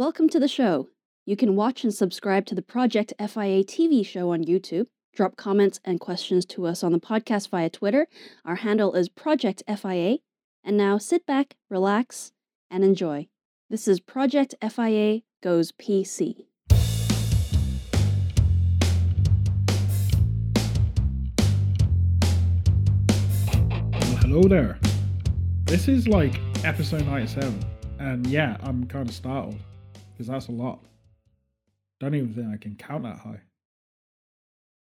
Welcome to the show. You can watch and subscribe to the Project FIA TV show on YouTube. Drop comments and questions to us on the podcast via Twitter. Our handle is Project FIA. And now sit back, relax, and enjoy. This is Project FIA Goes PC. Hello there. This is like episode 97. And yeah, I'm kind of startled because that's a lot. Don't even think I can count that high.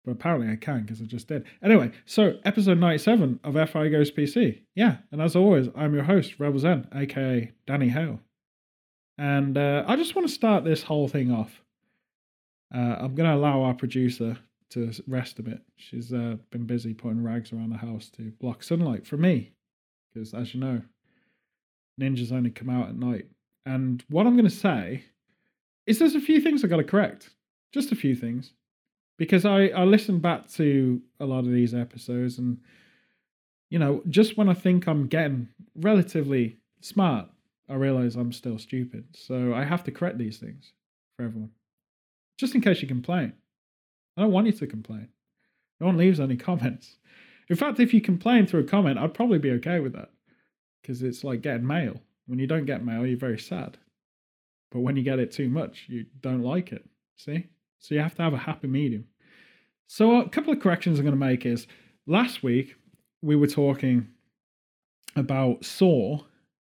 But apparently I can because I just did. Anyway, so episode 97 of FI Goes PC. Yeah, and as always, I'm your host, Rebel Zen, aka Danny Hale. And uh, I just want to start this whole thing off. Uh, I'm going to allow our producer to rest a bit. She's uh, been busy putting rags around the house to block sunlight for me. Because as you know, ninjas only come out at night. And what I'm going to say is there's a few things I got to correct. Just a few things. Because I, I listened back to a lot of these episodes and, you know, just when I think I'm getting relatively smart, I realize I'm still stupid. So I have to correct these things for everyone. Just in case you complain. I don't want you to complain. No one leaves any comments. In fact, if you complain through a comment, I'd probably be okay with that. Because it's like getting mail. When you don't get mail, you're very sad. But when you get it too much, you don't like it. See? So you have to have a happy medium. So a couple of corrections I'm going to make is last week we were talking about Saw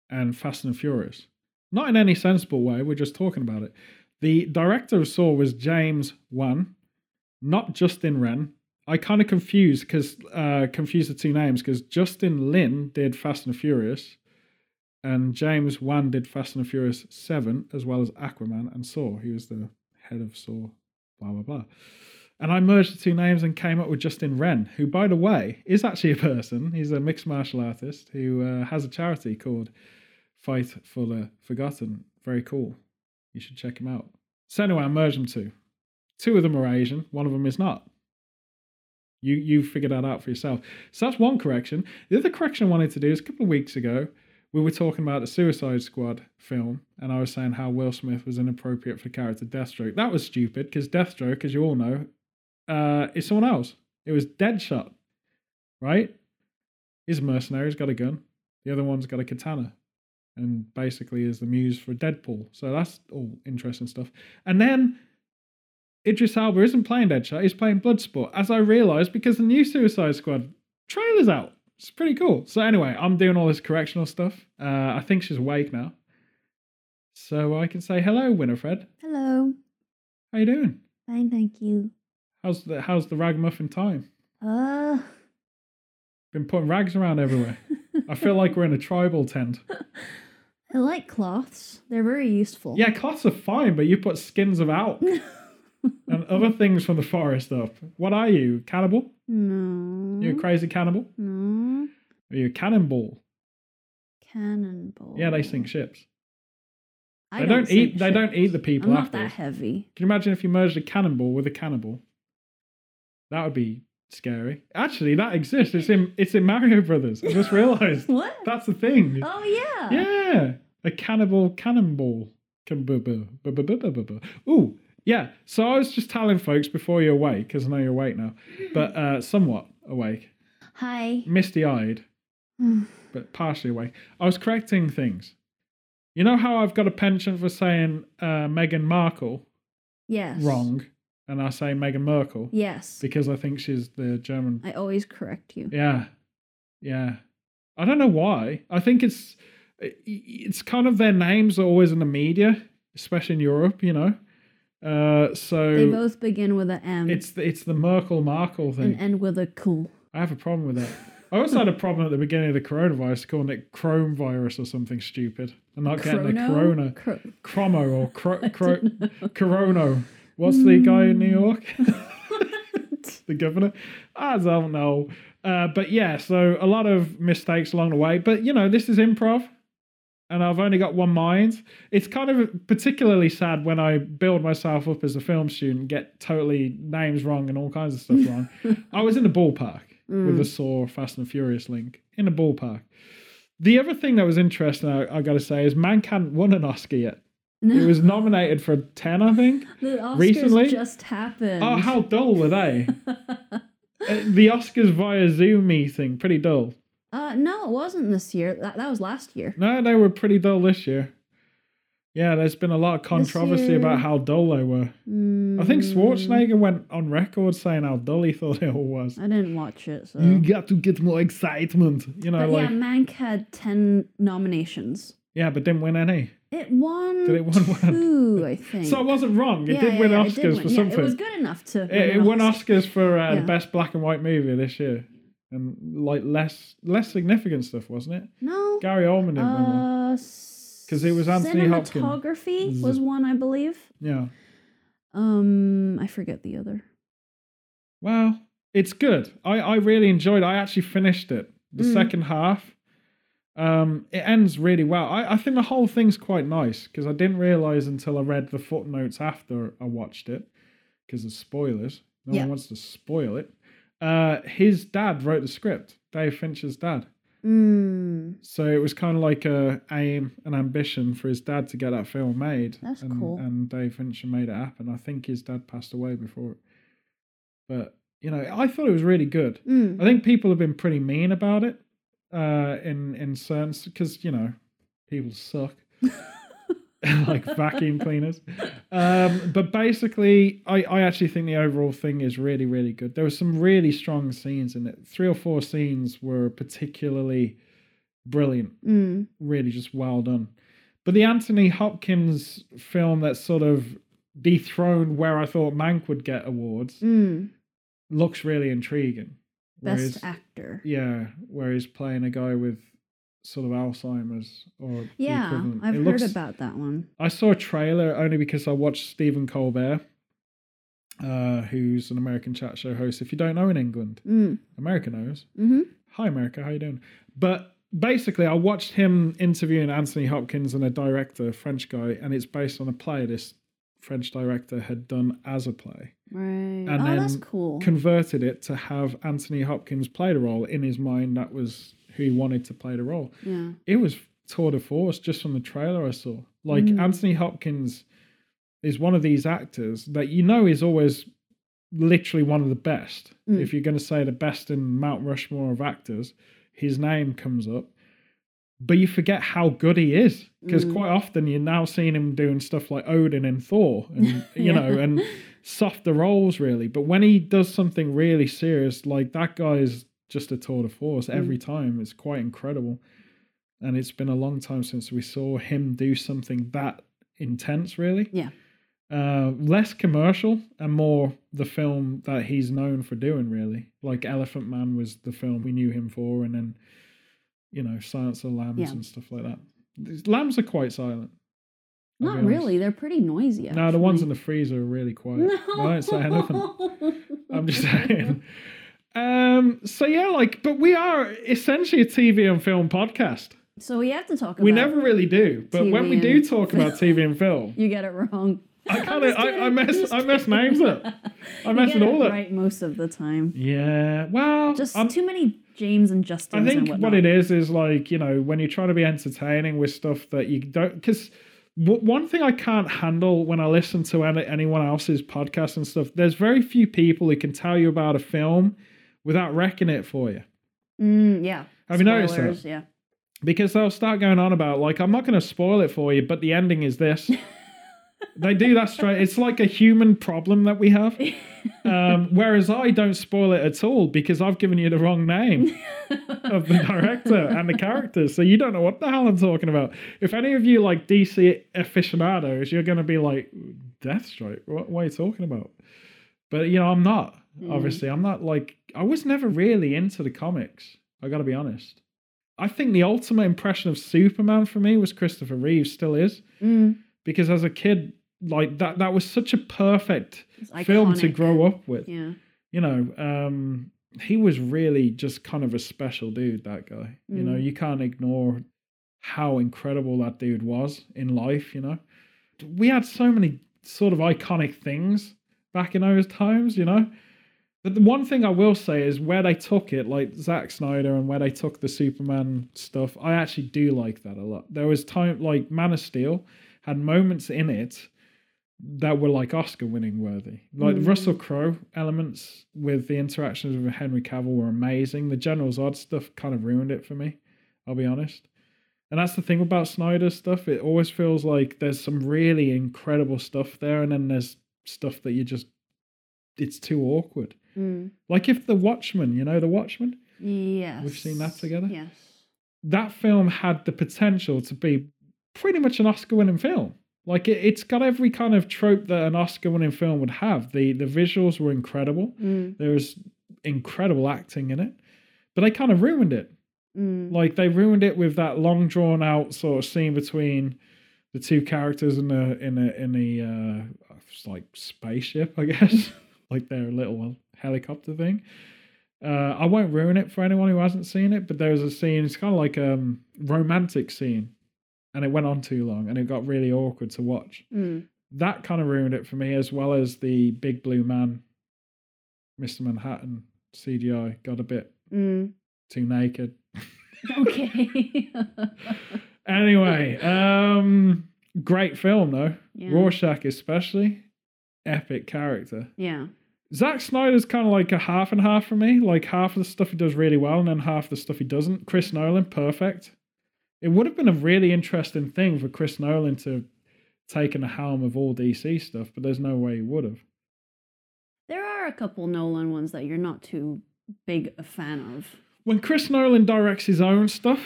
and Fast and Furious. Not in any sensible way, we're just talking about it. The director of Saw was James Wan, not Justin Wren. I kind of confused because uh, confused the two names because Justin Lin did Fast and Furious, and James Wan did Fast and the Furious Seven as well as Aquaman and Saw. He was the head of Saw. Blah blah blah. And I merged the two names and came up with Justin Wren, who, by the way, is actually a person. He's a mixed martial artist who uh, has a charity called Fight for the Forgotten. Very cool. You should check him out. So anyway, I merged them two. Two of them are Asian. One of them is not. You you figured that out for yourself. So that's one correction. The other correction I wanted to do is a couple of weeks ago, we were talking about the Suicide Squad film, and I was saying how Will Smith was inappropriate for character Deathstroke. That was stupid because Deathstroke, as you all know, uh, is someone else. It was Deadshot, right? He's a mercenary. He's got a gun. The other one's got a katana, and basically is the muse for Deadpool. So that's all interesting stuff. And then Idris Elba isn't playing Deadshot. He's playing Bloodsport, as I realised because the new Suicide Squad trailer's out. It's pretty cool. So anyway, I'm doing all this correctional stuff. Uh, I think she's awake now, so I can say hello, Winifred. Hello. How you doing? Fine, thank you. How's the how's the ragmuffin time? Uh, Been putting rags around everywhere. I feel like we're in a tribal tent. I like cloths. They're very useful. Yeah, cloths are fine, but you put skins of elk and other things from the forest up. What are you, cannibal? No. You a crazy cannibal? No. Are you a cannonball? Cannonball. Yeah, they sink ships. I They don't, sink eat. They don't eat the people I'm not afterwards. that heavy. Can you imagine if you merged a cannonball with a cannibal? That would be scary. Actually, that exists. It's in it's in Mario Brothers. I just realised What? that's the thing. Oh yeah. Yeah, a cannibal cannonball. Ooh, yeah. So I was just telling folks before you're awake, because I know you're awake now, but uh, somewhat awake, Hi. misty eyed, but partially awake. I was correcting things. You know how I've got a penchant for saying uh, Meghan Markle yes. wrong, and I say Meghan Merkel Yes. because I think she's the German. I always correct you. Yeah, yeah. I don't know why. I think it's it's kind of their names are always in the media, especially in Europe. You know, uh, so They both begin with a M it's the, it's the Merkel Markle thing. and end with a cool. I have a problem with that. I also had a problem at the beginning of the coronavirus calling it Chrome virus or something stupid and not getting the Corona Cro- Chromo or cro- cro- Corono. What's the guy in New York? the governor? I don't know. Uh, but yeah, so a lot of mistakes along the way. But you know, this is improv, and I've only got one mind. It's kind of particularly sad when I build myself up as a film student, get totally names wrong and all kinds of stuff wrong. I was in the ballpark with the Saw Fast and Furious link in a ballpark. The other thing that was interesting, I, I got to say, is Mank hadn't won an Oscar yet. It was nominated for 10, I think. the Oscars recently- just happened. Oh, how dull were they? Uh, the Oscars via Zoom meeting, pretty dull. uh, no, it wasn't this year. That, that was last year. No, they were pretty dull this year. Yeah, there's been a lot of controversy about how dull they were. I think Mm, Schwarzenegger went on record saying how dull he thought it all was. I didn't watch it, so. You got to get more excitement, you know, but like yeah, Mank had 10 nominations. yeah, but didn't win any. It won Did it win one? two, I think. So I wasn't wrong. It Yeah, did win yeah, Oscars did win. for something. It was good enough to. It, win it won Oscar. Oscars for uh, best black and white movie this year, and like less less significant stuff, wasn't it? No. Gary Oldman didn't win one. Uh, 'Cause it was Anthony Hopkins. Cinematography Z- was one, I believe. Yeah. Um, I forget the other. Well, it's good. I I really enjoyed. it. I actually finished it. The Mm. second half. Um, it ends really well. I, I think the whole thing's quite nice because I didn't realize until I read the footnotes after I watched it because of spoilers. No Yeah. one wants to spoil it. Uh, his dad wrote the script. Dave Fincher's dad. Mm, So it was kind of like a aim, an ambition for his dad to get that film made. That's and, cool. And Dave Fincher made it happen. I think his dad passed away before. it. But you know, I thought it was really good. mm. I think people have been pretty mean about it, uh, in in certain because you know, people suck. like vacuum cleaners. Um, but basically, I, I actually think the overall thing is really, really good. There were some really strong scenes in it. Three or four scenes were particularly brilliant, Mm. really just well done. But the Anthony Hopkins film that sort of dethroned where I thought Mank would get awards Mm. looks really intriguing. Best Whereas- actor. yeah, where he's playing a guy with sort of Alzheimer's or Yeah. I've It heard looks- about that one. I saw a trailer only because I watched Stephen Colbert, uh, who's an American chat show host. If you don't know in England, Mm. America knows. Mm-hmm. Hi, America, how you doing? But basically, I watched him interviewing Anthony Hopkins and a director, a French guy, and it's based on a play this French director had done as a play. Right. And oh, that's then cool. Converted it to have Anthony Hopkins play the role in his mind. That was who he wanted to play the role yeah. it was tour de force just from the trailer I saw. Like Mm. Anthony Hopkins is one of these actors that you know is always literally one of the best. Mm. If you're going to say the best in Mount Rushmore of actors, his name comes up. But you forget how good he is because Mm. quite often you're now seeing him doing stuff like Odin and Thor, and you Yeah. know, and softer roles really. But when he does something really serious, like that guy is just a tour de force every Mm. time. It's quite incredible. And it's been a long time since we saw him do something that intense, really. Yeah. Uh, less commercial and more the film that he's known for doing, really. Like Elephant Man was the film we knew him for, and then, you know, Silence of Lambs Yeah. and stuff like that. These Lambs are quite silent. I'll Not really. They're pretty noisy. No, the ones in the freezer are really quiet. No. I don't say anything. I'm just saying. Um. So yeah, like, but we are essentially a TV and film podcast. So we have to talk about. We never really do, but when we do talk about TV and film, You get it wrong. I kind of I, I mess I mess names up. I mess it all up. right most of the time. Yeah. Well, Just I'm- too many James and Justins I think what it is is like you know when you try to be entertaining with stuff that you don't because one thing I can't handle when I listen to any, anyone else's podcast and stuff. There's very few people who can tell you about a film without wrecking it for you Mm, yeah. Have you noticed that? Yeah. because they'll start going on about like I'm not going to spoil it for you, but the ending is this. they do that straight. It's like a human problem that we have. Um, whereas I don't spoil it at all because I've given you the wrong name of the director and the characters, so you don't know what the hell I'm talking about. If any of you like DC aficionados, you're going to be like, Deathstroke. What, what are you talking about? But you know, I'm not. Mm. Obviously, I'm not like I was never really into the comics. I got to be honest. I think the ultimate impression of Superman for me was Christopher Reeve. Still is Mm, because as a kid, like that, that was such a perfect film to grow up with Yeah. you know, um, he was really just kind of a special dude, that guy. You know, Mm. you can't ignore how incredible that dude was in life, you know. We had so many sort of iconic things back in those times, you know. But the one thing I will say is where they took it, like Zack Snyder and where they took the Superman stuff, I actually do like that a lot. There was time like Man of Steel had moments in it that were like Oscar winning worthy. Like the Mm. Russell Crowe elements with the interactions with Henry Cavill were amazing. The General Zod stuff kind of ruined it for me, I'll be honest. And that's the thing about Snyder's stuff. It always feels like there's some really incredible stuff there, and then there's stuff that you just it's too awkward. Mm. Like if The Watchmen, you know The Watchmen? Yes. We've seen that together? Yes. that film had the potential to be pretty much an Oscar winning film. Like it, it's got every kind of trope that an Oscar winning film would have. The the visuals were incredible. Mm. There was incredible acting in it. But they kind of ruined it. Mm. Like they ruined it with that long drawn out sort of scene between the two characters in a in a in a uh like spaceship, I guess. like their little helicopter thing. Uh, I won't ruin it for anyone who hasn't seen it, but there was a scene. It's kind of like a um, romantic scene, and it went on too long, and it got really awkward to watch. Mm. That kind of ruined it for me, as well as the big blue man, Mister Manhattan CGI got a bit Mm. too naked. Okay. Anyway, um, great film though. yeah. Rorschach especially, epic character. Yeah. Zack Snyder's kind of like a half and half for me. Like half of the stuff he does really well, and then half the stuff he doesn't. Chris Nolan, perfect. It would have been a really interesting thing for Chris Nolan to taken the helm of all DC stuff, but there's no way he would have. There are a couple Nolan ones that you're not too big a fan of. When Chris Nolan directs his own stuff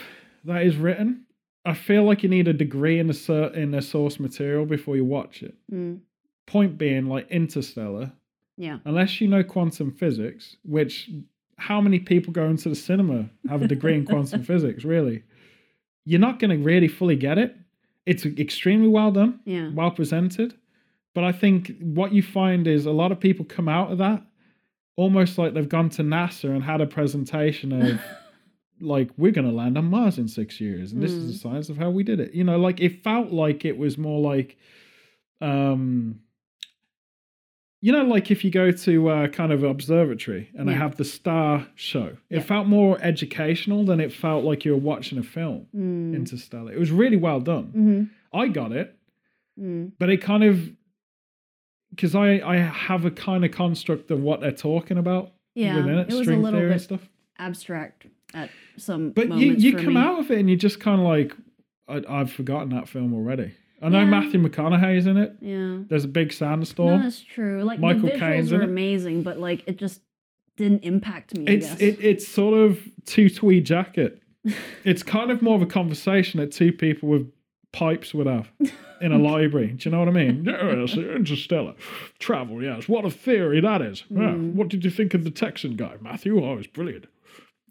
that is written, I feel like you need a degree in the in the source material before you watch it. Mm. Point being, like Interstellar, Yeah. unless you know quantum physics, which how many people go into the cinema have a degree in quantum physics, really? You're not going to really fully get it. It's extremely well done, Yeah. well presented. But I think what you find is a lot of people come out of that almost like they've gone to NASA and had a presentation of, like, we're going to land on Mars in six years. And this is the science of how we did it. You know, like it felt like it was more like, um, you know, like if you go to uh, kind of observatory and they have the star show, it Yeah. felt more educational than it felt like you were watching a film. Mm. Interstellar. It was really well done. hmm I got it, Mm. but it kind of because I I have a kind of construct of what they're talking about Yeah. within it, It was a little bit stuff. abstract at some But you you come me. out of it and you're just kind of like I, I've forgotten that film already. I know Yeah. Matthew McConaughey's in it. Yeah. There's a big No, sandstorm. that's true. Like Michael the visuals Caine's it. amazing, but like it just didn't impact me. I It's guess. it, it's sort of two tweed jacket. it's kind of more of a conversation that two people with pipes would have in a library. Do you know what I mean? Yes, interstellar travel. Yes, what a theory that is. Yeah, Mm. What did you think of the Texan guy, Matthew? Oh, it's brilliant.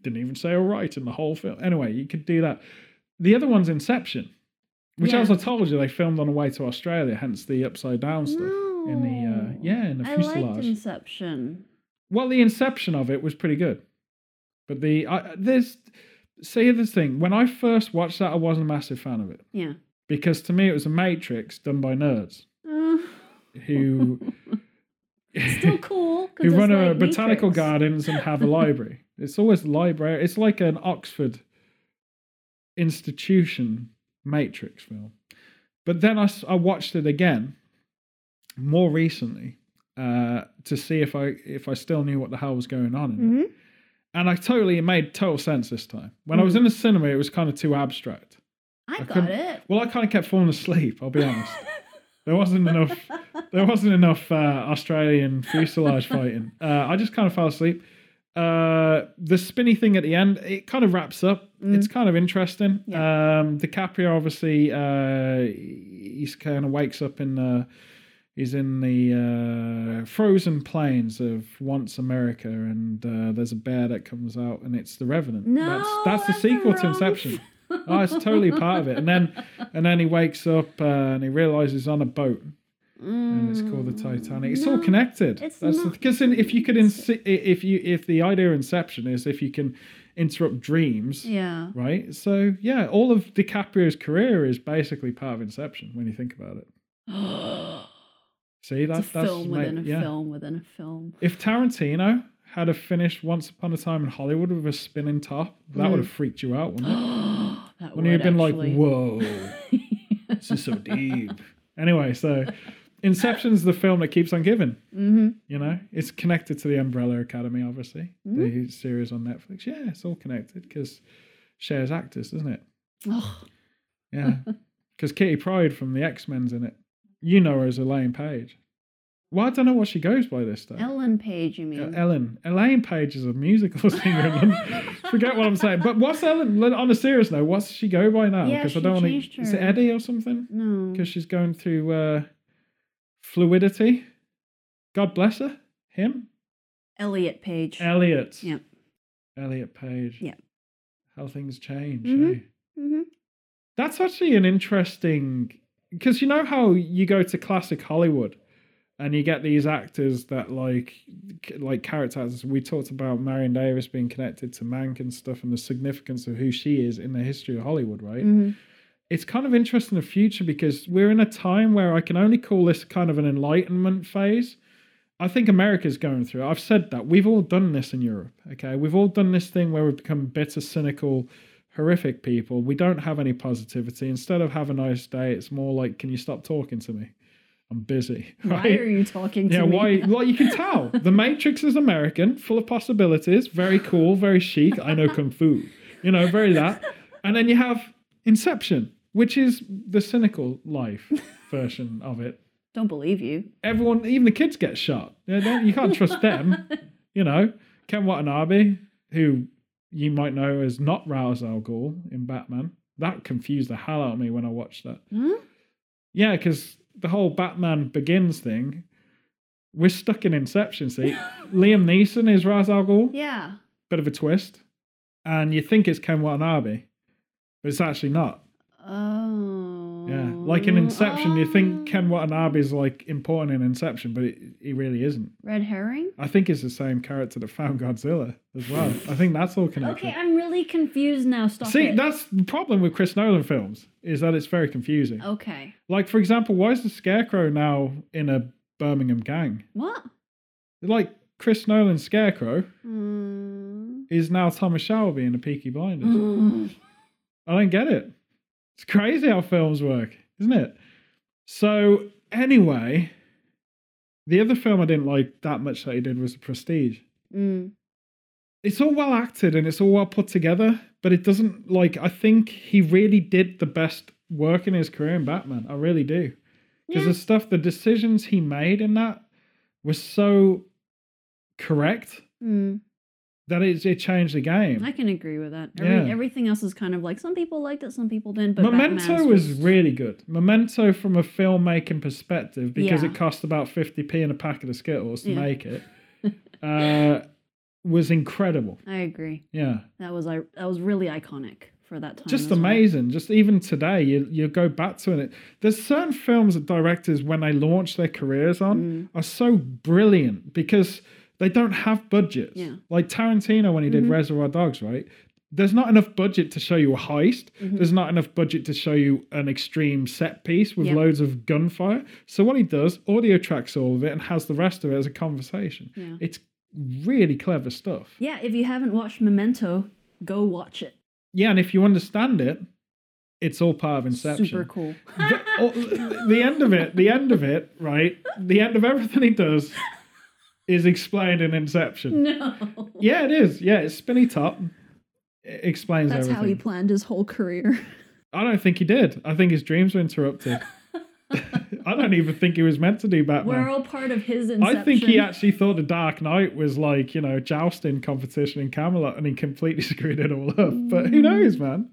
Didn't even say all right in the whole film. Anyway, you could do that. The other one's Inception, which, Yeah. as I told you, they filmed on the way to Australia. Hence the upside down stuff in the uh, yeah in the I liked. Inception. Well, the inception of it was pretty good, but the I, there's see the thing. When I first watched that, I wasn't a massive fan of it Yeah. because to me it was a Matrix done by nerds Uh, who still cool. who run a like botanical Matrix. gardens and have a library. It's always library. It's like an Oxford institution Matrix film. But then I, I watched it again more recently uh, to see if I if I still knew what the hell was going on. Mhm. And I totally it made total sense this time. When I was Mhm. in the cinema, it was kind of too abstract. I, I got it. Well, I kind of kept falling asleep. I'll be honest. There wasn't enough. There wasn't enough uh, Australian fuselage fighting. Uh, I just kind of fell asleep. Uh, the spinny thing at the end, it kind of wraps up. Mm. It's kind of interesting. Yeah. Um, DiCaprio obviously, uh, he's kind of wakes up in the. He's in the uh, frozen plains of once America, and uh, there's a bear that comes out, and it's the Revenant. No, that's that's the sequel the to Inception. Oh, it's totally part of it. And then and then he wakes up uh, and he realizes he's on a boat and it's called the Titanic. It's all connected. it's That's because if you could insi- if you if the idea of Inception is if you can interrupt dreams, Yeah. right? So yeah, all of DiCaprio's career is basically part of Inception when you think about it. See, it's that, a that's film made- within a yeah. film within a film. If Tarantino had a finished Once Upon a Time in Hollywood with a spinning top, that Mm. would have freaked you out, wouldn't it? that Wouldn't you have been actually. like, "Whoa"? this is so deep. Anyway, so Inception's the film that keeps on giving. mm-hmm. You know, it's connected to the Umbrella Academy, obviously, Mhm. the series on Netflix. Yeah, it's all connected because shares actors, doesn't it? Oh, Yeah, because Kitty Pryde from the X Men's in it. You know her as Elaine Page. Well, I don't know what she goes by this day. Ellen Page, you mean? Uh, Ellen. Elaine Paige is a musical singer. Forget what I'm saying. But what's Ellen? On a serious note, what's she go by now? Yeah, I don't want to. Is it. Eddie or something? no. Because she's going through uh, fluidity. God bless her. Him. Elliot Page. Elliot. Yeah. Elliot Page. Yeah. How things change. Mhm. eh? mm-hmm. That's actually an interesting because you know how you go to classic Hollywood and you get these actors that like like characters. We talked about Marion Davies being connected to Mank and stuff and the significance of who she is in the history of Hollywood, right? Mm-hmm. It's kind of interesting in the future because we're in a time where I can only call this kind of an enlightenment phase. I think America's going through. it. I've said that. We've all done this in Europe. Okay. We've all done this thing where we've become bitter, cynical, horrific people. We don't have any positivity. Instead of have a nice day, it's more like, can you stop talking to me? I'm busy. Right? Why are you talking to Yeah, me? why? Well, you can tell. The Matrix is American, full of possibilities, very cool, very chic. I know kung fu, you know, very that. And then you have Inception, which is the cynical life version of it. Don't believe you. Everyone, even the kids, get shot. You, can't trust them. You know, Ken Watanabe, who you might know as not Ra's al Ghul in Batman. That confused the hell out of me when I watched that. Huh? Yeah, because the whole Batman Begins thing, we're stuck in Inception. See, Liam Neeson is Ra's al Ghul, Yeah. bit of a twist, and you think it's Ken Watanabe, but it's actually not. Oh. Yeah, like in Inception, you think Oh. Ken Watanabe is like important in Inception, but it, he really isn't. Red herring? I think it's the same character that found Godzilla as well. I think that's all connected. Okay, I'm really confused now. Stop See, it. that's the problem with Chris Nolan films is that it's very confusing. Okay. Like, for example, why is the Scarecrow now in a Birmingham gang? What? Like Chris Nolan's Scarecrow Mm. is now Thomas Shelby in the Peaky Blinders. Mm. I don't get it. It's crazy how films work, isn't it? So anyway, the other film I didn't like that much that he did was The Prestige. Mm. It's all well acted and it's all well put together, but it doesn't like. I think he really did the best work in his career in Batman. I really do. Because Yeah. the stuff, the decisions he made in that was so correct Mm. That it, it changed the game. I can agree with that. Every, Yeah. Everything else is kind of like some people liked it, some people didn't. But Memento was just- really good. Memento from a filmmaking perspective, because Yeah. it cost about 50p in a packet of Skittles to Yeah. make it, uh, was incredible. I agree. Yeah. That was I. That was really iconic for that time. Just as well. amazing. Just even today, you you go back to it. There's certain films that directors, when they launch their careers on, Mm. are so brilliant because they don't have budgets. Yeah. Like Tarantino when he did Mhm. Reservoir Dogs, right? There's not enough budget to show you a heist. Mhm. There's not enough budget to show you an extreme set piece with Yeah. loads of gunfire. So what he does, audio tracks all of it and has the rest of it as a conversation. Yeah. It's really clever stuff. Yeah. If you haven't watched Memento, go watch it. Yeah, and if you understand it, it's all part of Inception. Super cool. the, the end of it, the end of it, right? The end of everything he does is explained in Inception. no. Yeah, it is. Yeah, it's spinny top. It explains That's everything. how he planned his whole career. I don't think he did. I think his dreams were interrupted. I don't even think he was meant to do Batman. We're all part of his inception. I think he actually thought the Dark Knight was like, you know, jousting competition in Camelot and he completely screwed it all up. But who knows, man?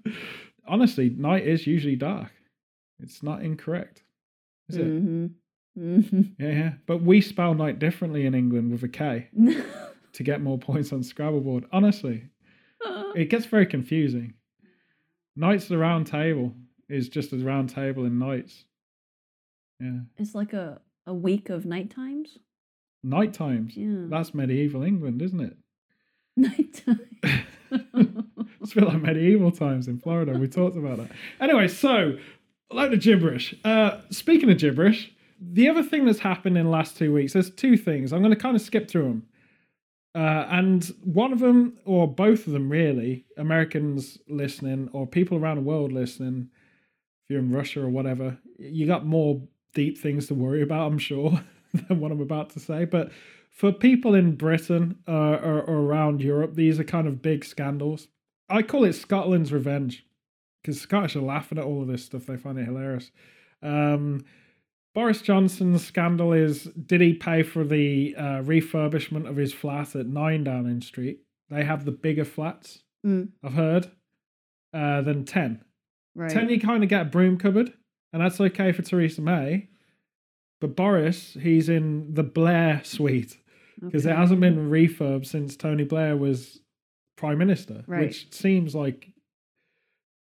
Honestly, night is usually dark. It's not incorrect. Is it? hmm hmm Yeah, yeah. But we spell night differently in England with a K to get more points on Scrabble board. Honestly, it gets very confusing. Knights of the Round Table is just a round table in nights. Yeah. it's like a, a week of night times. Night times. Yeah. That's medieval England, isn't it? Night time. It's a bit like medieval times in Florida. We talked about that. Anyway, so a load of gibberish. Uh, speaking of gibberish, the other thing that's happened in the last two weeks, there's two things. I'm going to kind of skip through them. Uh, and one of them, or both of them really, Americans listening or people around the world listening, if you're in Russia or whatever, you got more deep things to worry about, I'm sure, than what I'm about to say. But for people in Britain uh, or, or around Europe, these are kind of big scandals. I call it Scotland's revenge because Scottish are laughing at all of this stuff. They find it hilarious. Um, Boris Johnson's scandal is did he pay for the uh, refurbishment of his flat at 9 Downing Street? They have the bigger flats, Mm, I've heard, uh, than 10. right. 10 you kind of get a broom cupboard, and that's okay for Theresa May. But Boris, he's in the Blair suite because it hasn't been refurbed since Tony Blair was prime minister, Right. which seems like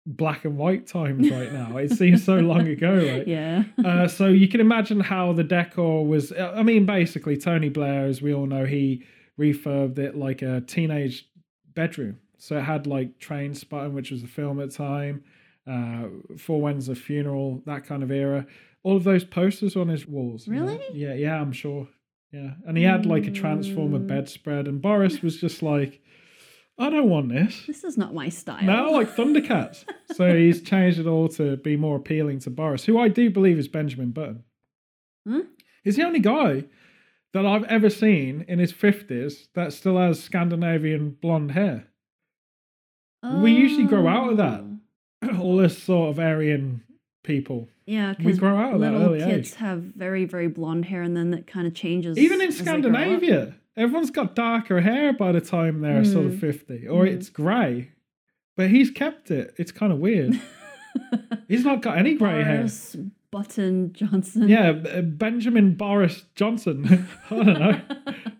black and white times right now. it seems so long ago, right? Yeah. Uh, so you can imagine how the decor was. I mean, basically, Tony Blair, as we all know, he refurbed it like a teenage bedroom. So it had like Trainspotting, which was a film at the time, uh, Four Winds of Funeral, that kind of era. All of those posters on his walls. you know? Really? Yeah, yeah, I'm sure. Yeah. And he had like a Transformer Mm. bedspread, and Boris was just like, I don't want this. This is not my style. No, like Thundercats. so he's changed it all to be more appealing to Boris, who I do believe is Benjamin Button. Hmm? He's the only guy that I've ever seen in his 50s that still has Scandinavian blonde hair. we usually grow out of that. Oh. all this sort of Aryan people. Yeah, We grow out of that little early kids age. have very, very blonde hair, and then that kind of changes. Even in as they grow up. Scandinavia, everyone's got darker hair by the time they're sort of Mm. 50, or Mm. it's grey. But he's kept it. It's kind of weird. he's not got any grey hair. Boris Button Johnson. Yeah, uh, Benjamin Boris Johnson. I don't know.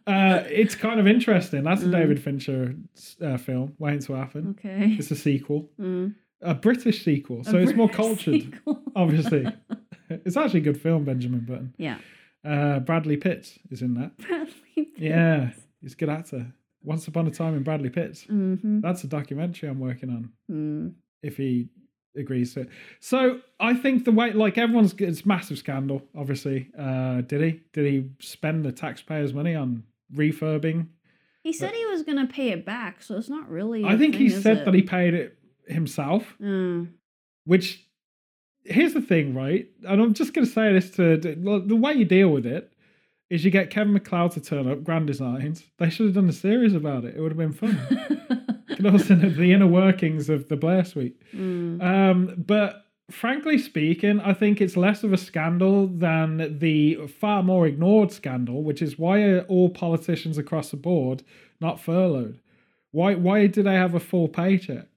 Uh, it's kind of interesting. That's a Mm. David Fincher uh, film, waiting to happen. Okay. It's a sequel, Mm. a British sequel, so A it's more cultured, sequel. obviously. it's actually a good film, Benjamin Button. yeah. Uh, Bradley Pitt is in that. Bradley Yeah, he's a good actor. Once Upon a Time in Bradley Pitt. Mm-hmm. That's a documentary I'm working on. Mm. if he agrees to it. So I think the way, like everyone's, it's massive scandal. Obviously, uh, did he? Did he spend the taxpayers' money on refurbing? He said he was going to pay it back, so it's not really. I think he thing, is said it? that he paid it himself. Mm. Which, here's the thing, right? And I'm just going to say this to- the way you deal with it is you get Kevin McCloud to turn up, Grand Designs. They should have done a series about it. It would have been fun. you could also know the inner workings of the Blair Suite. Mm. Um, but frankly speaking, I think it's less of a scandal than the far more ignored scandal, which is why are all politicians across the board not furloughed? Why why do they have a full paycheck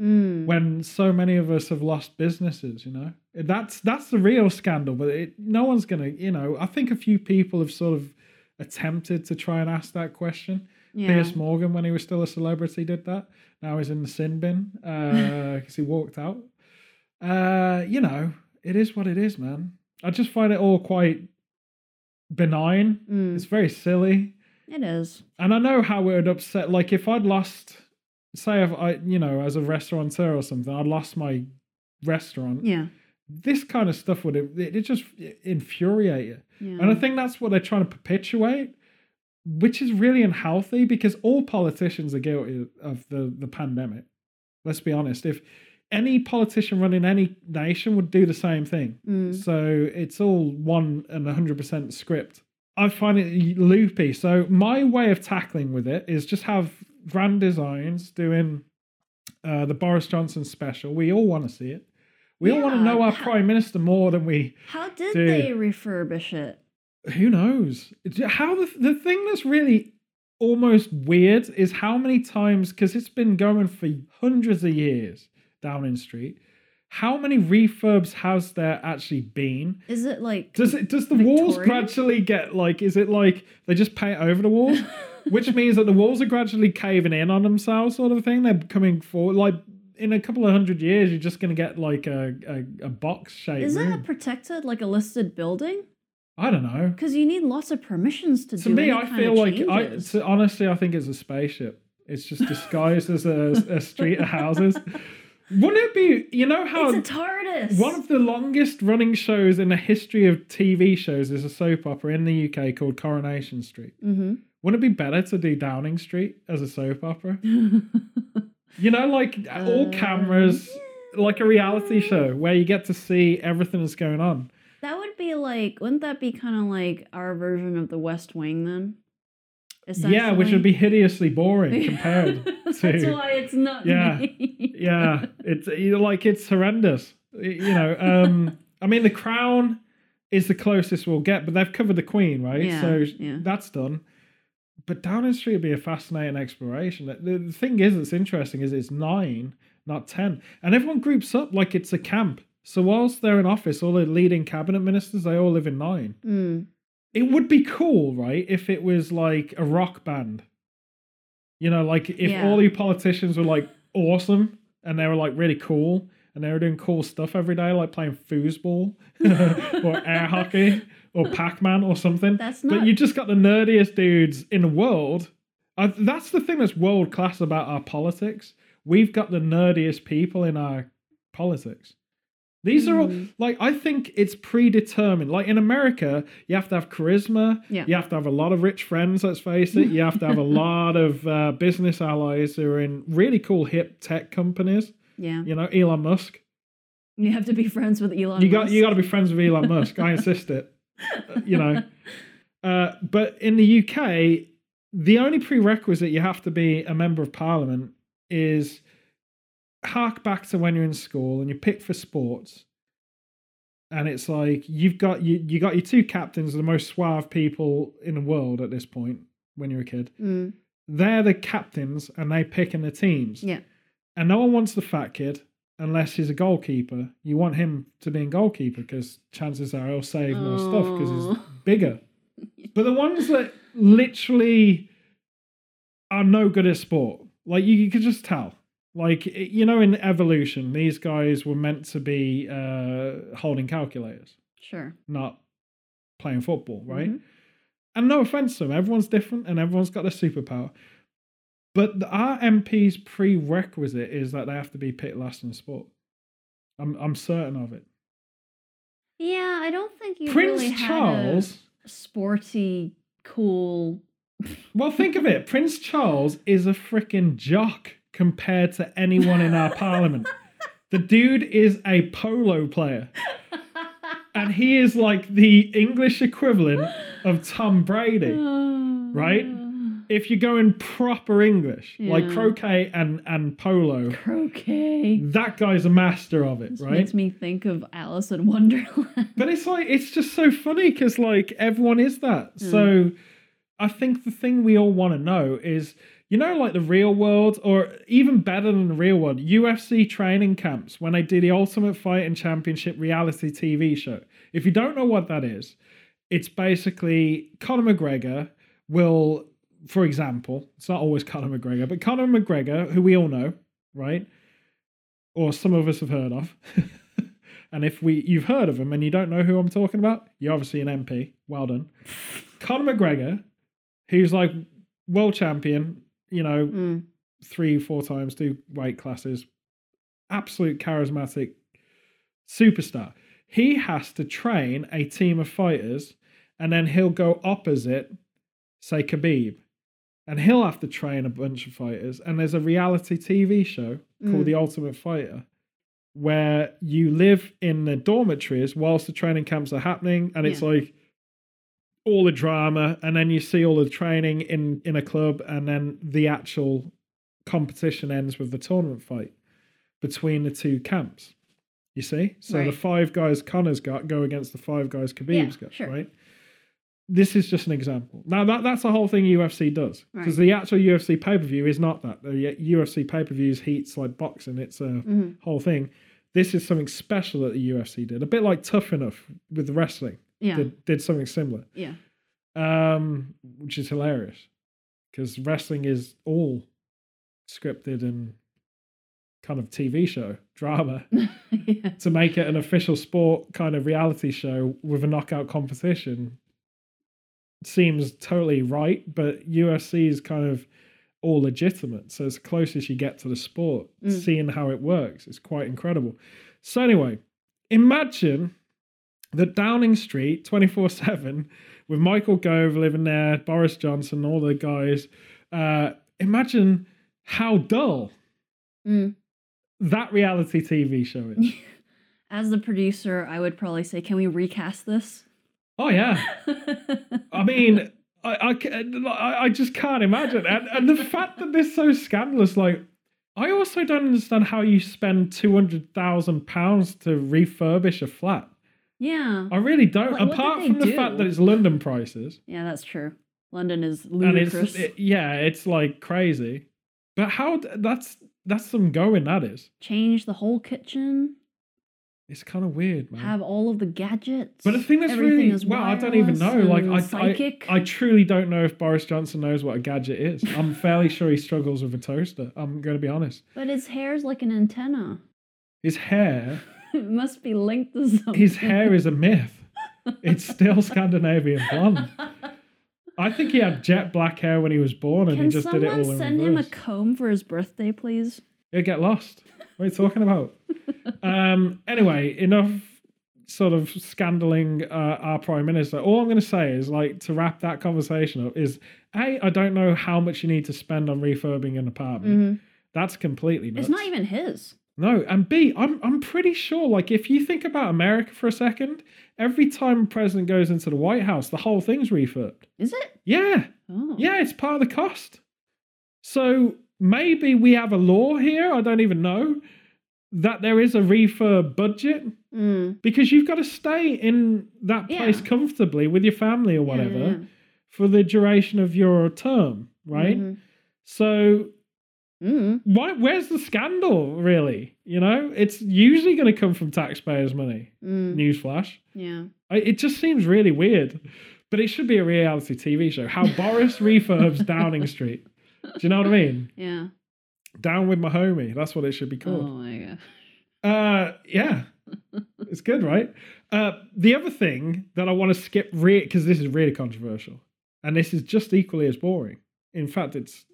Mm. when so many of us have lost businesses? You know, that's that's the real scandal. But it, no one's gonna, you know. I think a few people have sort of attempted to try and ask that question. yeah. Piers Morgan, when he was still a celebrity, did that. Now he's in the sin bin because he walked out. Uh, you know, it is what it is, man. I just find it all quite benign. Mm. It's very silly, It is. and I know how it would upset. Like if I'd lost, say, if I, you know, as a restaurateur or something, I'd lost my restaurant. Yeah. This kind of stuff would it, it just infuriate you. Yeah. And I think that's what they're trying to perpetuate, which is really unhealthy because all politicians are guilty of the, the pandemic. Let's be honest. If any politician running any nation would do the same thing. Mm. So it's all one and 100% script. I find it loopy. So my way of tackling with it is just have Grand Designs doing uh, the Boris Johnson special. We all want to see it. We all want to know our ha- prime minister more than we How did Dude. they refurbish it? who knows? How the, the thing that's really almost weird is how many times because it's been going for hundreds of years downing street how many refurbs has there actually been? Is it like does it does the walls gradually get like is it like they just paint over the walls? Which means that the walls are gradually caving in on themselves sort of thing. They're coming forward like in a couple of hundred years you're just going to get like a, a, a box shape Is it room. protected like a listed building? i don't know. Because you need lots of permissions to, to do To me i feel like i so honestly i think it's a spaceship. It's just disguised as a, a street of houses. Wouldn't it be you know how it's a TARDIS. one of the longest running shows in the history of tv shows is a soap opera in the uk called coronation street. Hmm wouldn't it be better to do downing street as a soap opera you know like all Uh, cameras like a reality show where you get to see everything that's going on. That would be like, wouldn't that be kind of like our version of the West Wing then? Yeah, which would be hideously boring compared That's to. why it's not. Yeah. me. Yeah, it's like it's horrendous. You know, um, I mean, the Crown is the closest we'll get, but they've covered the Queen, right? Yeah, so yeah. that's done. But Downing Street would be a fascinating exploration. The, the thing is, that's interesting is it's nine, not ten, and everyone groups up like it's a camp. So whilst they're in office, all the leading cabinet ministers they all live in nine. Mm. It would be cool, right, if it was like a rock band. You know, like if Yeah. all the politicians were like awesome and they were like really cool and they were doing cool stuff every day, like playing foosball or air hockey or Pac Man or something. That's not. But you just got the nerdiest dudes in the world. That's the thing that's world class about our politics. We've got the nerdiest people in our politics. These are all Mm. like I think it's predetermined. Like in America, you have to have charisma. Yeah. You have to have a lot of rich friends. Let's face it. You have to have a lot of uh, business allies who are in really cool hip tech companies. yeah. You know, Elon Musk. You have to be friends with Elon. You got Musk. you got to be friends with Elon Musk. I insist it. you know. Uh, but in the UK, the only prerequisite you have to be a member of parliament is hark back to when you're in school and you pick for sports. And it's like you've got you you got your two captains, the most suave people in the world at this point when you're a kid. Mm. They're the captains and they pick in the teams. Yeah. And no one wants the fat kid unless he's a goalkeeper. You want him to be a goalkeeper because chances are he'll save more stuff because he's Oh. bigger. But the ones that literally are no good at sport, like you, you could just tell. Like you know, in evolution, these guys were meant to be uh, holding calculators, Sure. not playing football, right? Mhm. And no offense to them, everyone's different and everyone's got a superpower. But the, RMP's prerequisite is that they have to be picked last in sport. I'm I'm certain of it. Yeah, I don't think you Prince really had Charles. a sporty, cool. Well, think of it. Prince Charles is a freaking jock compared to anyone in our parliament. The dude is a polo player, and he is like the English equivalent of Tom Brady. Right? If you're going proper English, like croquet and, and polo, Croquet. that guy's a master of it, This right? makes me think of Alice in Wonderland. But it's like it's just so funny because like everyone is that. Mm. So I think the thing we all want to know is you know like the real world or even better than the real world UFC training camps when they do the Ultimate Fighting Championship reality TV show. If you don't know what that is, it's basically Conor McGregor will for example, it's not always Conor McGregor, but Conor McGregor, who we all know, right? Or some of us have heard of. and if we you've heard of him and you don't know who I'm talking about, you're obviously an MP. Well done. Conor McGregor, who's like world champion, you know, Mm. three, four times, two weight classes, absolute charismatic superstar. He has to train a team of fighters and then he'll go opposite, say, Khabib. And he'll have to train a bunch of fighters. And there's a reality TV show called Mm. The Ultimate Fighter where you live in the dormitories whilst the training camps are happening. And it's Yeah. like all the drama. And then you see all the training in, in a club. And then the actual competition ends with the tournament fight between the two camps. You see? So the five guys Conor's got go against the five guys Khabib's got, sure. right? This is just an example. Now that that's the whole thing UFC does. Because Right. the actual UFC pay-per-view is not that. The UFC pay-per-views heats like boxing. It's a Mhm. whole thing. This is something special that the UFC did. A bit like Tough Enough with wrestling. Yeah. Did, did something similar. Yeah. Um, which is hilarious. Because wrestling is all scripted and kind of TV show drama yeah. to make it an official sport kind of reality show with a knockout competition seems totally right, but UFC is kind of all legitimate. So as close as you get to the sport, Mm. seeing how it works, it's quite incredible. So anyway, imagine that Downing Street 24-7 with Michael Gove living there, Boris Johnson, all the guys. Uh, imagine how dull Mm. that reality TV show is. As the producer, I would probably say, can we recast this? Oh yeah. I mean, I, I, I just can't imagine. And, and the fact that this is so scandalous, like, I also don't understand how you spend £200,000 to refurbish a flat. yeah. I really don't. Like, Apart from the do? fact that it's London prices. Yeah, that's true. London is And it's, ludicrous. it- yeah, it's like crazy. But how, that's, that's some going, that is. Change the whole kitchen. It's kind of weird, man. Have all of the gadgets. But the thing that's really well, I don't even know. Like I. I, I truly don't know if Boris Johnson knows what a gadget is. I'm fairly sure he struggles with a toaster. I'm going to be honest. but his hair's like an antenna. His hair, it must be linked to something. his hair is a myth. It's still Scandinavian blonde. I think he had jet black hair when he was born, and Can he just did it someone all in send him a comb for his birthday, please? He'll get lost. What are you talking about? um. Anyway, enough sort of scandaling uh, our prime minister. All I'm going to say is, like, to wrap that conversation up, is a I don't know how much you need to spend on refurbing an apartment. Mhm. That's completely nuts. It's not even his. No, and B, I'm I'm pretty sure. Like, if you think about America for a second, every time a president goes into the White House, the whole thing's refurbed. Is it? Yeah, Oh. yeah, it's part of the cost. So maybe we have a law here. I don't even know that there is a refurb budget Mm. because you've got to stay in that place Yeah. comfortably with your family or whatever yeah, for the duration of your term, right? Mhm. So Mm. why where's the scandal really you know it's usually going to come from taxpayers money Mm. newsflash Yeah. I, it just seems really weird but it should be a reality tv show how boris refurbs downing street do you know what i mean Yeah. down with my homie that's what it should be called. Oh my god. uh yeah it's good right uh the other thing that i want to skip because this is really controversial and this is just equally as boring in fact it's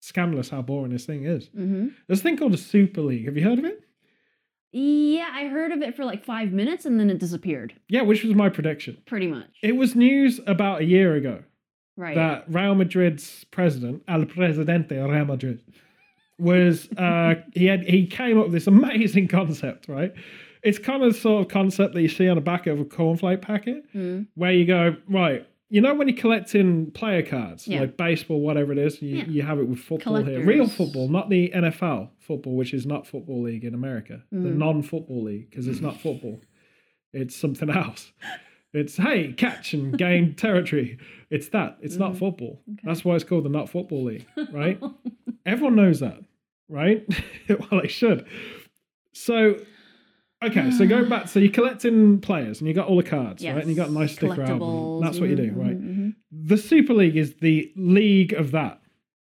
scandalous how boring this thing is hmm There's a thing called a Super League. Have you heard of it? Yeah, I heard of it for like five minutes and then it disappeared. Yeah, which was my prediction. Pretty much. It was news about a year ago Right. that Real Madrid's president, El Presidente de Real Madrid, was uh, he had he came up with this amazing concept. Right, it's kind of the sort of concept that you see on the back of a cornflake packet, Mm. where you go right. You know when you're collecting player cards, Yeah. like baseball, whatever it is, you, Yeah. you have it with football here. Real football, not the NFL football, which is not football league in America. The Mm. non-football league because it's not football. It's something else. It's hey, catch and gain territory. It's that. It's not Mhm. football. Okay. That's why it's called the not football league, right? Everyone knows that, right? well, they should. So, okay, so going back, so you're collecting players and you got all the cards, right? And you got a nice sticker album. That's what you do, right? mhm, The Super League is the league of that.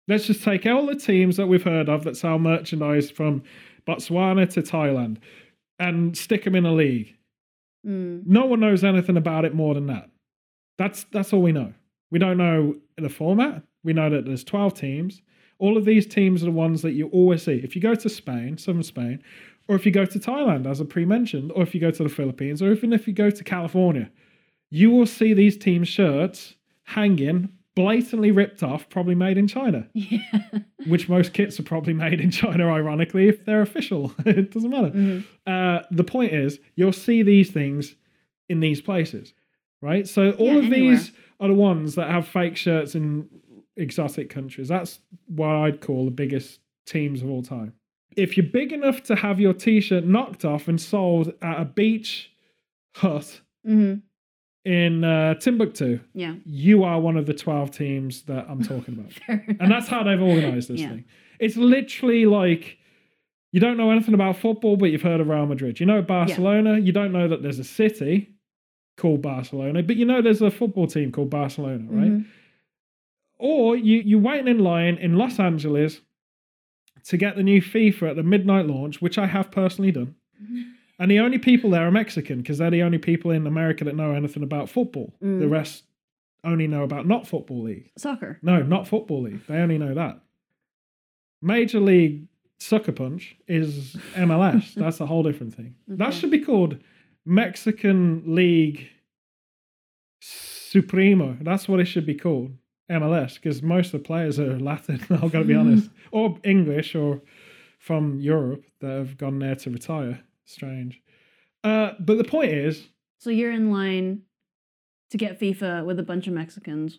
Let's just take all the teams that we've heard of that sell merchandise from Botswana to Thailand and stick them in a league. Mm. No one knows anything about it more than that. That's that's all we know. We don't know the format. We know that there's 12 teams. All of these teams are the ones that you always see. If you go to Spain, southern Spain, or if you go to Thailand, as I pre-mentioned, or if you go to the Philippines, or even if you go to California, you will see these team shirts hanging, blatantly ripped off, probably made in China. Yeah. Which most kits are probably made in China, ironically, if they're official. it doesn't matter Mhm. uh, the point is you'll see these things in these places, right? So all Yeah, of anywhere. these are the ones that have fake shirts in exotic countries. That's what I'd call the biggest teams of all time. If you're big enough to have your t-shirt knocked off and sold at a beach hut Mhm. In uh, Timbuktu, Yeah. you are one of the 12 teams that I'm talking about. And that's how they've organized this Yeah. thing. It's literally like you don't know anything about football, but you've heard of Real Madrid. You know Barcelona. You don't know that there's a city called Barcelona, but you know there's a football team called Barcelona, right? Mhm. Or you you're waiting in line in Los Angeles to get the new FIFA at the midnight launch, which I have personally done. And the only people there are Mexican because they're the only people in America that know anything about football. Mm. The rest only know about not football league. Soccer. No, not football league. They only know that. Major League Sucker Punch is MLS. That's a whole different thing. That should be called Mexican League Supremo. That's what it should be called. MLS, because most of the players are Latin. I've got to be honest, or English, or from Europe that have gone there to retire. Strange. Uh, but the point is, So you're in line to get FIFA with a bunch of Mexicans.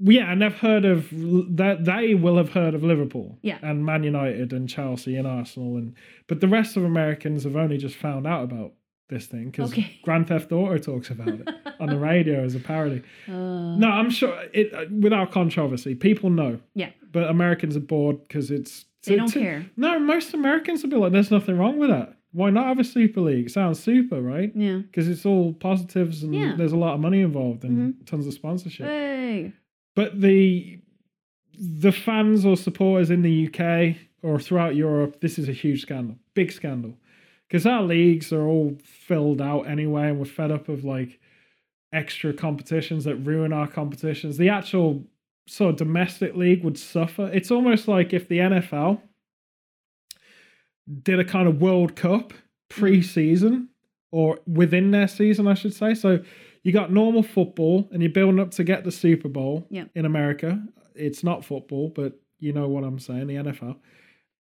yeah, and they've heard of that. They will have heard of Liverpool, Yeah. and Man United, and Chelsea, and Arsenal, and but the rest of Americans have only just found out about this thing because Okay. Grand Theft Auto talks about it on the radio as a parody. Uh, No, I'm sure it uh, without controversy, people know. Yeah. but Americans are bored because it's They don't care. No, most Americans will be like, "There's nothing wrong with that. Why not have a super league? Sounds super, right? Yeah. Because it's all positives and Yeah. there's a lot of money involved and mm-hmm. tons of sponsorship." Hey. But the the fans or supporters in the UK or throughout Europe, this is a huge scandal, big scandal, because our leagues are all filled out anyway, and we're fed up of like extra competitions that ruin our competitions. The actual sort of domestic league would suffer. It's almost like if the NFL did a kind of World Cup pre-season or within their season, I should say. So you got normal football and you're building up to get the Super Bowl Yep. in America. It's not football, but you know what I'm saying, the NFL.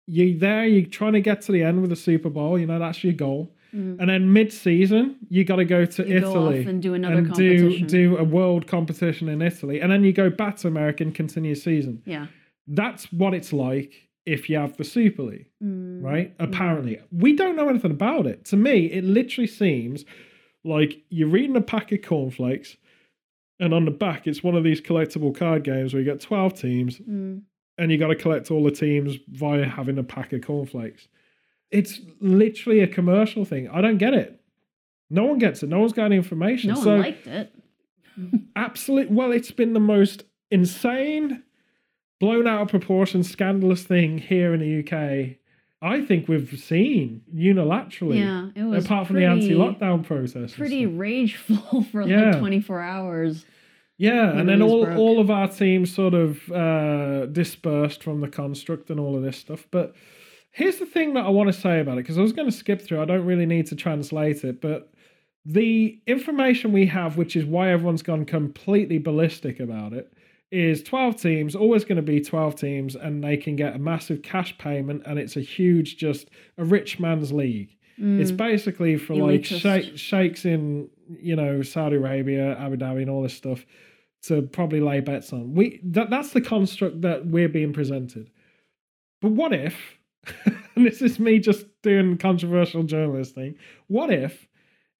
You there, you're trying to get to the end with the Super Bowl, you know, that's your goal. Mm. And then mid season, you gotta go to You go Italy off and do another and do do a world competition in Italy. And then you go back to America and continue season. yeah. That's what it's like if you have the Super League Mm. right? Apparently, we don't know anything about it. To me, it literally seems like you're reading a pack of cornflakes, and on the back, it's one of these collectible card games where you get 12 teams, Mm. and you got to collect all the teams via having a pack of cornflakes. It's literally a commercial thing. I don't get it. No one gets it. No one's got any information. No one so, liked it. absolutely, well, it's been the most insane, blown out of proportion, scandalous thing here in the UK. I think we've seen unilaterally. Yeah, it was apart from pretty, the anti-lockdown process. pretty rageful for Yeah. like 24 hours. yeah, and then all broke. all of our teams sort of uh, dispersed from the construct and all of this stuff. But here's the thing that I want to say about it because I was going to skip through. I don't really need to translate it, but the information we have, which is why everyone's gone completely ballistic about it, is 12 teams, always going to be 12 teams, and they can get a massive cash payment, and it's a huge, just a rich man's league. It's Mm. basically for like sheikhs in you know Saudi Arabia, Abu Dhabi, and all this stuff to probably lay bets on. We that that's the construct that we're being presented. But what if, and this is me just doing controversial journalist thing, what if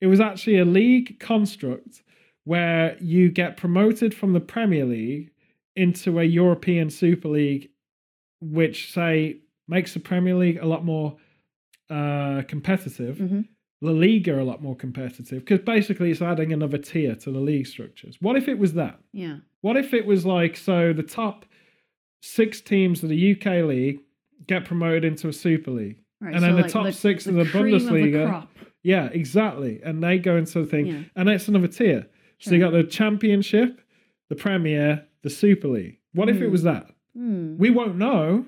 it was actually a league construct where you get promoted from the Premier League into a European Super League, which say makes the Premier League a lot more uh, competitive, Mhm. La Liga a lot more competitive, because basically it's adding another tier to the league structures. What if it was that? Yeah. What if it was like so the top six teams of the UK league get promoted into a Super League? Right. And so then the like top six of the of Bundesliga- crop. Yeah, exactly. And they go into the thing, Yeah. and it's another tier. So you Sure. got the Championship, the Premier, the Super League. What if it Hmm. was that? Hmm. We won't know.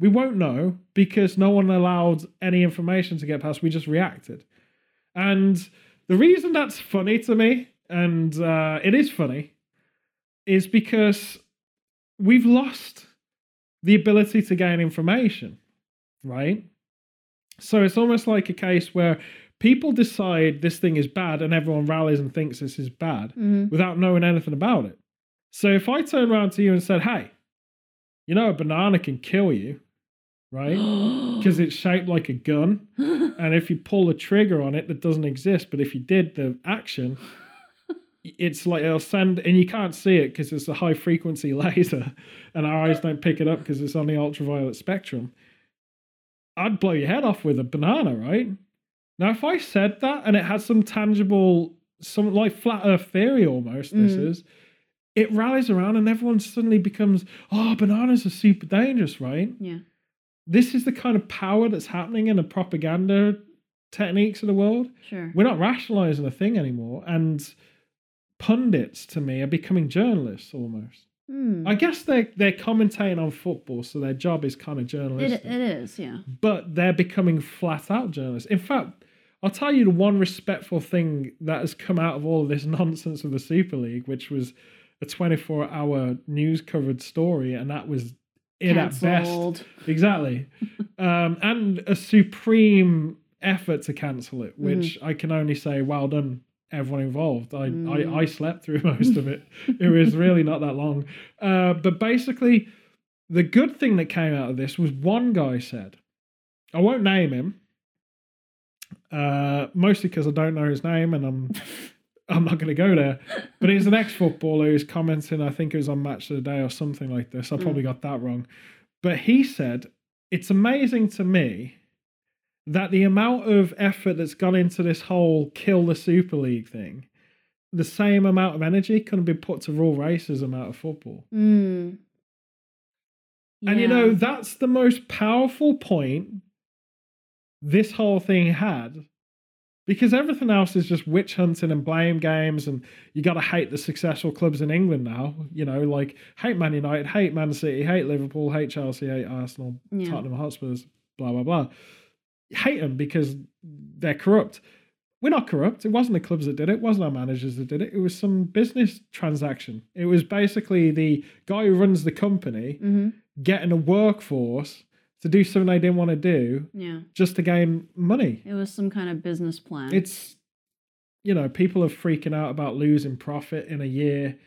We won't know because no one allowed any information to get past. We just reacted. And the reason that's funny to me, and uh, it is funny, is because we've lost the ability to gain information, right? So it's almost like a case where people decide this thing is bad and everyone rallies and thinks this is bad Mhm. without knowing anything about it. So if I turn around to you and said, "Hey, you know a banana can kill you, right? Because it's shaped like a gun, and if you pull the trigger on it, that doesn't exist. But if you did the action, it's like it'll send, and you can't see it because it's a high frequency laser, and our eyes don't pick it up because it's on the ultraviolet spectrum. I'd blow your head off with a banana, right? Now, if I said that and it had some tangible, some like flat Earth theory almost, this Mhm. is, it rallies around and everyone suddenly becomes, oh, bananas are super dangerous, right? yeah. This is the kind of power that's happening in the propaganda techniques of the world. Sure. We're not rationalizing a thing anymore. And pundits, to me, are becoming journalists almost. Hmm. I guess they're, they're commentating on football, so their job is kind of It, it is, yeah. but they're becoming flat out journalists. In fact, I'll tell you the one respectful thing that has come out of all of this nonsense of the Super League, which was a 24 hour news covered story, and that was in at best. Exactly. um, and a supreme effort to cancel it, which I can only say, well done, everyone involved. I, Mm. I, I slept through most of it. it was really not that long. Uh, but basically, the good thing that came out of this was one guy said, I won't name him, uh, mostly because I don't know his name and I'm. I'm not going to go there, but he's an ex-footballer who's commenting. I think it was on Match of the Day or something like this. I Mm. probably got that wrong, but he said it's amazing to me that the amount of effort that's gone into this whole kill the Super League thing, the same amount of energy couldn't be put to rule racism out of football. Mm. And you know, that's the most powerful point this whole thing had. Because everything else is just witch hunting and blame games, and you got to hate the successful clubs in England now. You know, like hate Man United, hate Man City, hate Liverpool, hate Chelsea, hate Arsenal, Yeah. Tottenham Hotspurs, blah blah blah. Hate them because they're corrupt. We're not corrupt. It wasn't the clubs that did it. It wasn't our managers that did it. It was some business transaction. It was basically the guy who runs the company Mhm. getting a workforce to do something they didn't want to do Yeah. just to gain money. It was some kind of business plan. It's, you know, people are freaking out about losing profit in a year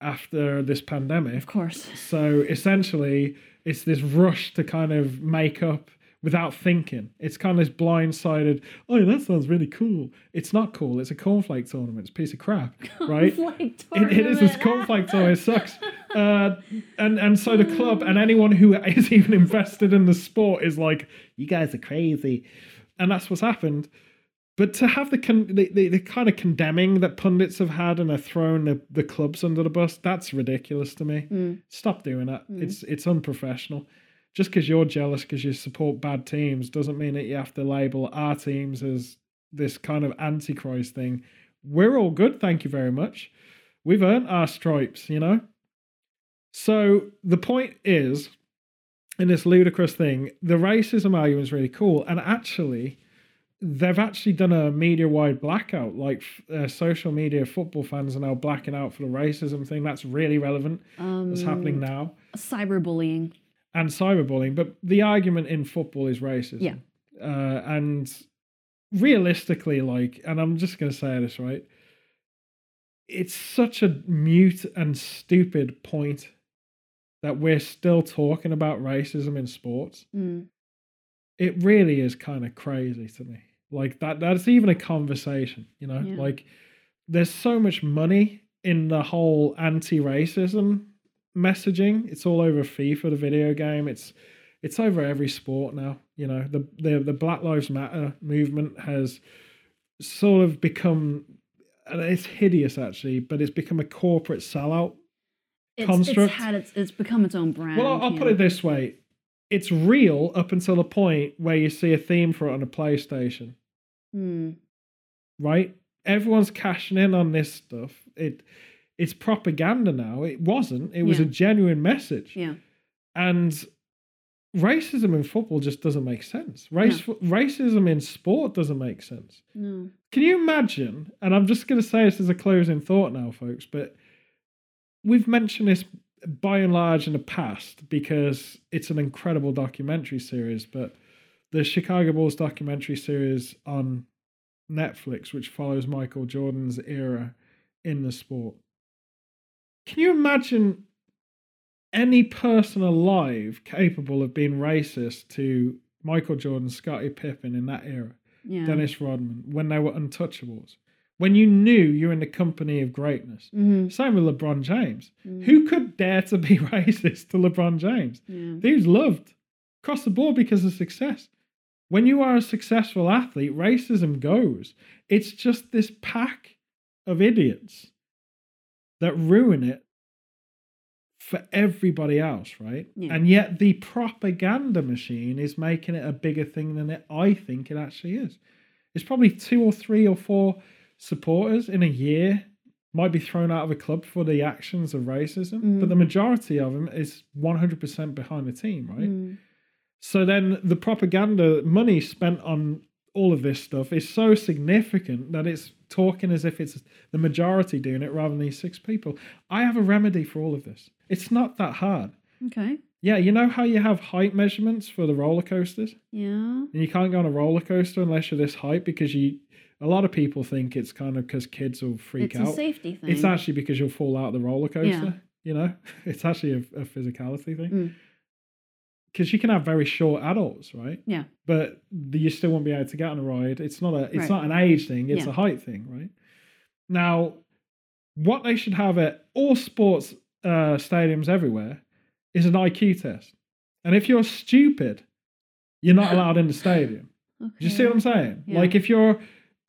after this pandemic. of course. So essentially, it's this rush to kind of make up without thinking. It's kind of this blindsided, oh, that sounds really cool. It's not cool. It's a cornflake tournament. It's a piece of crap, right? Cornflake It, it is this cornflake tournament. It sucks. Uh, and and so the club and anyone who is even invested in the sport is like, you guys are crazy, and that's what's happened. But to have the con- the, the, the kind of condemning that pundits have had and are throwing the, the clubs under the bus, that's ridiculous to me. Mm. Stop doing that. Mm. It's it's unprofessional. Just because you're jealous because you support bad teams doesn't mean that you have to label our teams as this kind of antichrist thing. We're all good, thank you very much. We've earned our stripes, you know. So the point is, in this ludicrous thing, the racism argument is really cool, and actually, they've actually done a media-wide blackout. Like uh, social media, football fans are now blacking out for the racism thing. That's really relevant. Um, That's happening now Cyberbullying. and cyberbullying. But the argument in football is racism. Yeah. Uh, and realistically, like, and I'm just going to say this, right? It's such a mute and stupid point that we're still talking about racism in sports. Mm. It really is kind of crazy to me. Like that that's even a conversation, you know? Yeah. Like there's so much money in the whole anti-racism messaging. It's all over FIFA, the video game. It's it's over every sport now. You know, the the the Black Lives Matter movement has sort of become and it's hideous actually, but it's become a corporate sellout. It's, Construct. it's had its it's become its own brand. Well, I'll, I'll put know. it this way: it's real up until the point where you see a theme for it on a PlayStation, Mm. right? Everyone's cashing in on this stuff. It it's propaganda now. It wasn't. It was a genuine message. Yeah. And racism in football just doesn't make sense. Race racism in sport doesn't make sense. No. Can you imagine? And I'm just going to say this as a closing thought now, folks, but we've mentioned this by and large in the past because it's an incredible documentary series. But the Chicago Bulls documentary series on Netflix, which follows Michael Jordan's era in the sport. Can you imagine any person alive capable of being racist to Michael Jordan, Scottie Pippen in that era? Yeah. Dennis Rodman, when they were untouchables, when you knew you're in the company of greatness. Mhm. Same with LeBron James. Mm. Who could dare to be racist to LeBron James? Yeah. Dude's loved across the board because of success. When you are a successful athlete, racism goes. It's just this pack of idiots that ruin it for everybody else, right? Yeah. And yet the propaganda machine is making it a bigger thing than it I think it actually is. It's probably two or three or four supporters in a year might be thrown out of a club for the actions of racism, but the Mm. majority of them is 100% behind the team, right? Mm. So then the propaganda money spent on all of this stuff is so significant that it's talking as if it's the majority doing it rather than these six people. I have a remedy for all of this. It's not that hard. Okay. Yeah, you know how you have height measurements for the roller coasters? Yeah. And you can't go on a roller coaster unless you're this height because you a lot of people think it's kind of because kids will freak it's out. It's a safety thing. It's actually because you'll fall out of the roller coaster. Yeah. You know, it's actually a, a physicality thing. Mm. Because you can have very short adults, right? Yeah. But the, you still won't be able to get on a ride. It's not a. It's Right. not an age thing. It's Yeah. a height thing, right? Now, what they should have at all sports uh, stadiums everywhere is an IQ test. And if you're stupid, you're not allowed in the stadium. Okay. Do you see what I'm saying? Yeah. Like if you're,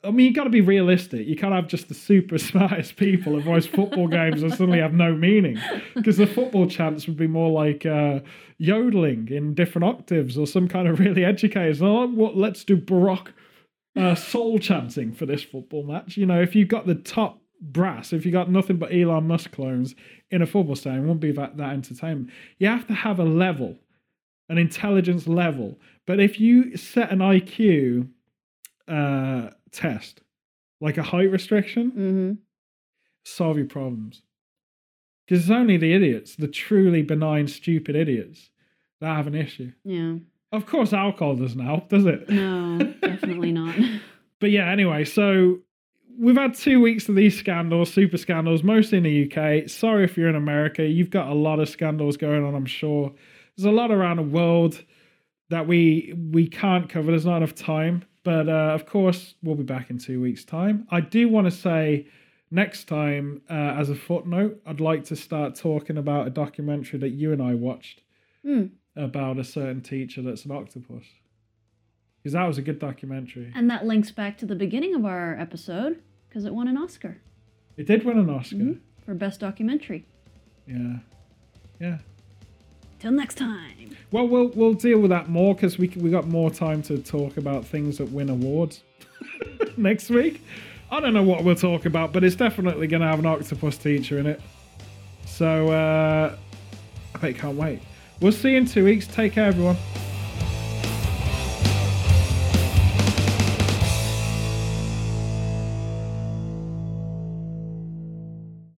I mean, you've got to be realistic. You can't have just the super smartest people, otherwise football games will suddenly have no meaning. Because the football chants would be more like uh, yodeling in different octaves or some kind of really educated. Oh, what? Let's do baroque uh, soul chanting for this football match. You know, if you've got the top brass, if you've got nothing but Elon Musk clones in a football stadium, it wouldn't be that, that entertainment. You have to have a level, an intelligence level. But if you set an IQ uh, test, like a height restriction, Mm-hmm. solve your problems. Because it's only the idiots, the truly benign, stupid idiots, that have an issue. Yeah. Of course, alcohol doesn't help, does it? No, definitely not. But yeah, anyway, so we've had two weeks of these scandals, super scandals, mostly in the UK. Sorry if you're in America, you've got a lot of scandals going on, I'm sure. There's a lot around the world that we we can't cover. There's not enough time. But uh, of course, we'll be back in two weeks' time. I do want to say next time, uh, as a footnote, I'd like to start talking about a documentary that you and I watched Hmm. about a certain teacher that's an octopus. Because that was a good documentary. And that links back to the beginning of our episode because it won an Oscar It did win an Oscar. Mhm. for best documentary. Yeah. Yeah. Till next time. Well, we'll we'll deal with that more because we we got more time to talk about things that win awards next week. I don't know what we'll talk about, but it's definitely going to have an octopus teacher in it. So uh, I can't wait. We'll see you in two weeks. Take care, everyone.